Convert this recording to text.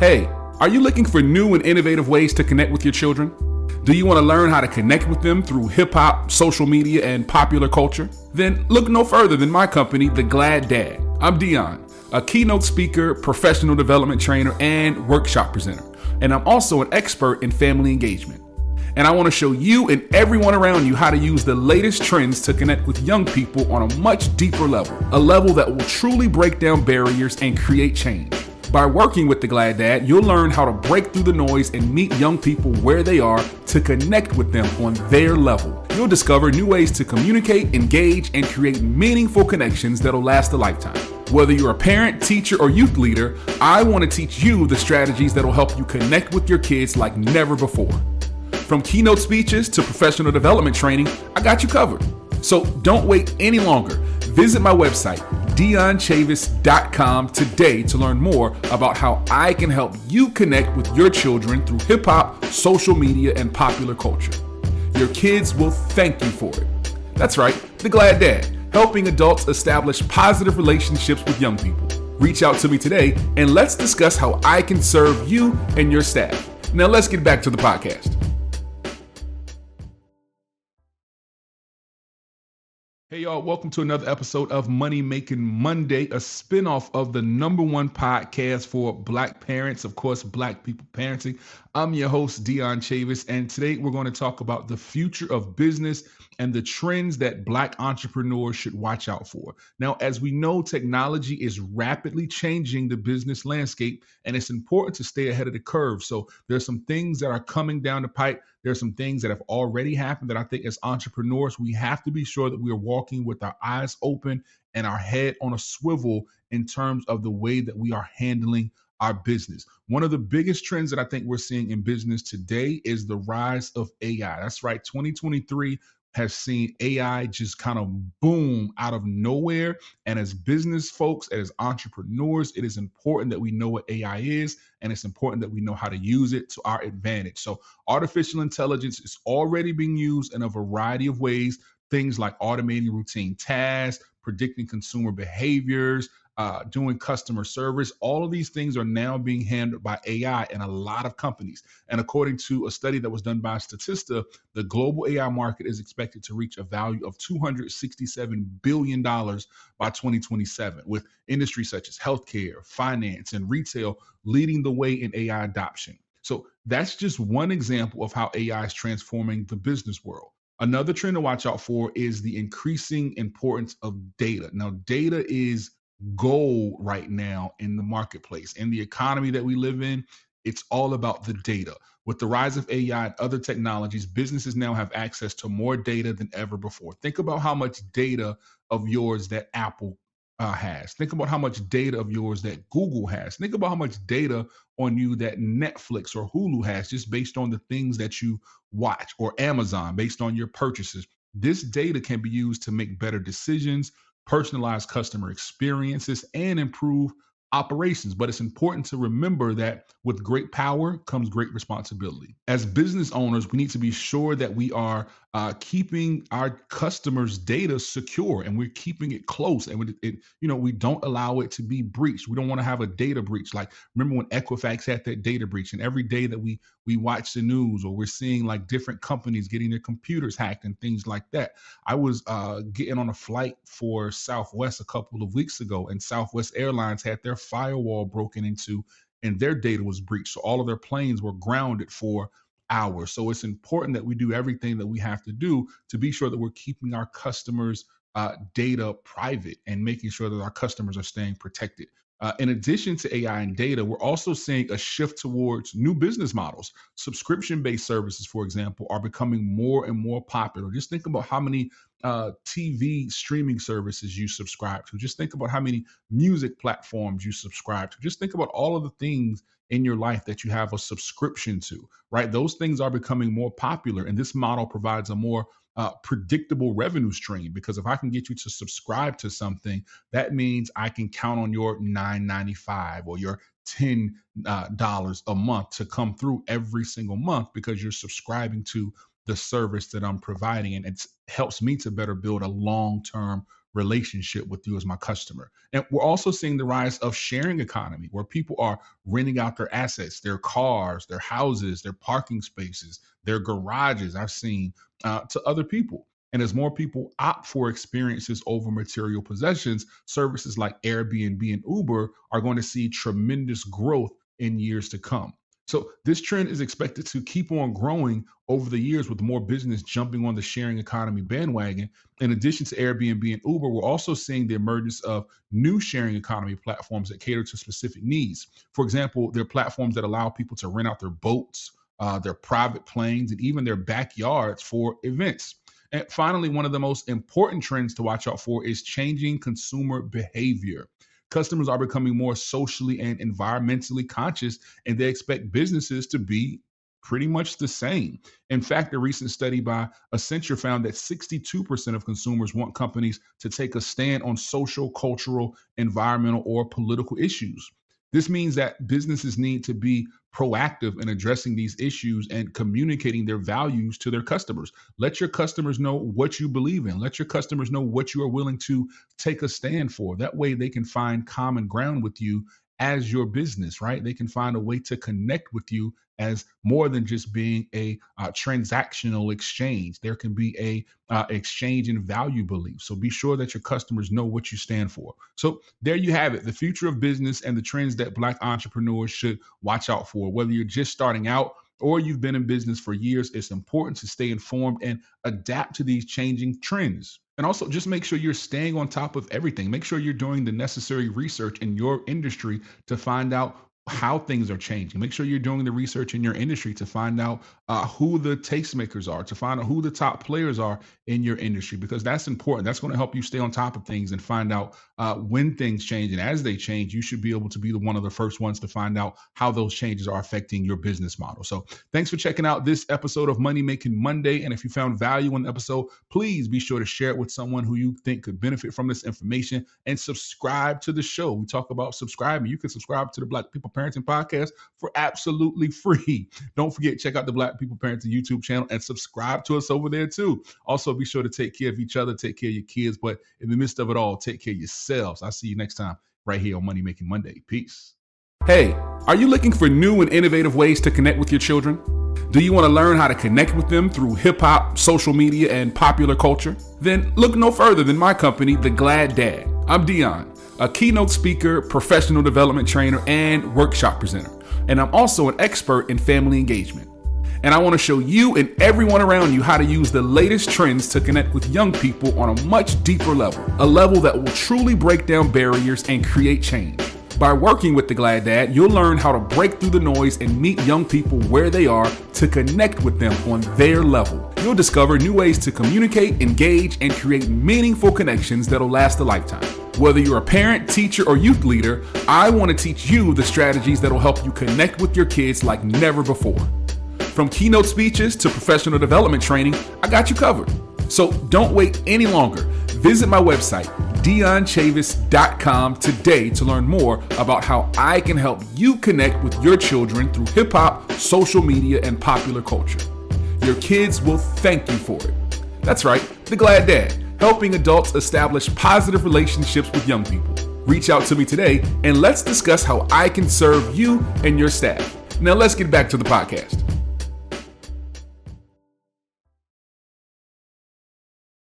Hey, are you looking for new and innovative ways to connect with your children? Do you want to learn how to connect with them through hip hop, social media, and popular culture? Then look no further than my company, The Glad Dad. I'm Dion, a keynote speaker, professional development trainer, and workshop presenter. And I'm also an expert in family engagement. And I want to show you and everyone around you how to use the latest trends to connect with young people on a much deeper level, a level that will truly break down barriers and create change. By working with the Glad Dad, you'll learn how to break through the noise and meet young people where they are to connect with them on their level. You'll discover new ways to communicate, engage, and create meaningful connections that'll last a lifetime. Whether you're a parent, teacher, or youth leader, I want to teach you the strategies that'll help you connect with your kids like never before. From keynote speeches to professional development training, I got you covered. So don't wait any longer. Visit my website, DionChavis.com, today to learn more about how I can help you connect with your children through hip hop, social media, and popular culture. Your kids will thank you for it. That's right, The Glad Dad, helping adults establish positive relationships with young people. Reach out to me today and let's discuss how I can serve you and your staff. Now, let's get back to the podcast. Hey, y'all, welcome to another episode of Money Making Monday, a spinoff of the number one podcast for Black parents, of course, Black people parenting. I'm your host, Dion Chavis, and today we're going to talk about the future of business and the trends that Black entrepreneurs should watch out for. Now, as we know, technology is rapidly changing the business landscape, and it's important to stay ahead of the curve. So, there's some things that are coming down the pipe there's some things that have already happened that I think as entrepreneurs, we have to be sure that we are walking with our eyes open and our head on a swivel in terms of the way that we are handling our business. One of the biggest trends that I think we're seeing in business today is the rise of AI. That's right, 2023 has seen AI just kind of boom out of nowhere. And as business folks, as entrepreneurs, it is important that we know what AI is, and it's important that we know how to use it to our advantage. So, artificial intelligence is already being used in a variety of ways. Things like automating routine tasks, predicting consumer behaviors, uh, doing customer service. All of these things are now being handled by AI in a lot of companies. And according to a study that was done by Statista, the global AI market is expected to reach a value of $267 billion by 2027, with industries such as healthcare, finance, and retail leading the way in AI adoption. So that's just one example of how AI is transforming the business world. Another trend to watch out for is the increasing importance of data. Now, data is goal right now in the marketplace. In the economy that we live in, it's all about the data. With the rise of AI and other technologies, businesses now have access to more data than ever before. Think about how much data of yours that Apple uh, has. Think about how much data of yours that Google has. Think about how much data on you that Netflix or Hulu has just based on the things that you watch or Amazon based on your purchases. This data can be used to make better decisions, personalize customer experiences, and improve operations. But it's important to remember that with great power comes great responsibility. As business owners, we need to be sure that we are uh, keeping our customers' data secure and we're keeping it close. And it, it, you know, we don't allow it to be breached. We don't want to have a data breach. Like remember when Equifax had that data breach, and every day that we we watch the news or we're seeing like different companies getting their computers hacked and things like that. I was uh, getting on a flight for Southwest a couple of weeks ago, and Southwest Airlines had their firewall broken into and their data was breached. So all of their planes were grounded for hours. So it's important that we do everything that we have to do to be sure that we're keeping our customers' uh, data private and making sure that our customers are staying protected. Uh, in addition to AI and data, we're also seeing a shift towards new business models. Subscription based services, for example, are becoming more and more popular. Just think about how many uh, TV streaming services you subscribe to. Just think about how many music platforms you subscribe to. Just think about all of the things in your life that you have a subscription to, right? Those things are becoming more popular, and this model provides a more uh, predictable revenue stream because if I can get you to subscribe to something, that means I can count on your 9.95 or your ten uh, dollars a month to come through every single month because you're subscribing to the service that I'm providing. And it helps me to better build a long term relationship with you as my customer. And we're also seeing the rise of sharing economy where people are renting out their assets, their cars, their houses, their parking spaces, their garages. I've seen uh, to other people. And as more people opt for experiences over material possessions, services like Airbnb and Uber are going to see tremendous growth in years to come. So this trend is expected to keep on growing over the years with more business jumping on the sharing economy bandwagon. In addition to Airbnb and Uber, we're also seeing the emergence of new sharing economy platforms that cater to specific needs. For example, there are platforms that allow people to rent out their boats, uh, their private planes, and even their backyards for events. And finally, one of the most important trends to watch out for is changing consumer behavior. Customers are becoming more socially and environmentally conscious, and they expect businesses to be pretty much the same. In fact, a recent study by Accenture found that 62% of consumers want companies to take a stand on social, cultural, environmental, or political issues. This means that businesses need to be proactive in addressing these issues and communicating their values to their customers. Let your customers know what you believe in. Let your customers know what you are willing to take a stand for. That way, they can find common ground with you as your business, right? They can find a way to connect with you as more than just being a uh, transactional exchange. There can be a uh, exchange in value beliefs. So be sure that your customers know what you stand for. So there you have it, the future of business and the trends that Black entrepreneurs should watch out for. Whether you're just starting out or you've been in business for years, it's important to stay informed and adapt to these changing trends. And also just make sure you're staying on top of everything. Make sure you're doing the necessary research in your industry to find out how things are changing. Make sure you're doing the research in your industry to find out uh, who the tastemakers are, to find out who the top players are in your industry, because that's important. That's going to help you stay on top of things and find out uh, when things change. And as they change, you should be able to be the one of the first ones to find out how those changes are affecting your business model. So thanks for checking out this episode of Money Making Monday. And if you found value in the episode, please be sure to share it with someone who you think could benefit from this information and subscribe to the show. We talk about subscribing. You can subscribe to the Black People Parenting Podcast for absolutely free. Don't forget, check out the Black People Parenting YouTube channel and subscribe to us over there too. Also, be sure to take care of each other, take care of your kids, but in the midst of it all, take care of yourselves. I'll see you next time right here on Money Making Monday. Peace. Hey, are you looking for new and innovative ways to connect with your children? Do you want to learn how to connect with them through hip hop, social media, and popular culture? Then look no further than my company, The Glad Dad. I'm Dion a keynote speaker, professional development trainer, and workshop presenter. And I'm also an expert in family engagement. And I want to show you and everyone around you how to use the latest trends to connect with young people on a much deeper level, a level that will truly break down barriers and create change. By working with the Glad Dad, you'll learn how to break through the noise and meet young people where they are to connect with them on their level. You'll discover new ways to communicate, engage, and create meaningful connections that'll last a lifetime. Whether you're a parent, teacher, or youth leader, I want to teach you the strategies that'll help you connect with your kids like never before. From keynote speeches to professional development training, I got you covered. So don't wait any longer. Visit my website, DionChavis.com today to learn more about how I can help you connect with your children through hip hop, social media, and popular culture. Your kids will thank you for it. That's right, the Glad Dad, helping adults establish positive relationships with young people. Reach out to me today and let's discuss how I can serve you and your staff. Now, let's get back to the podcast.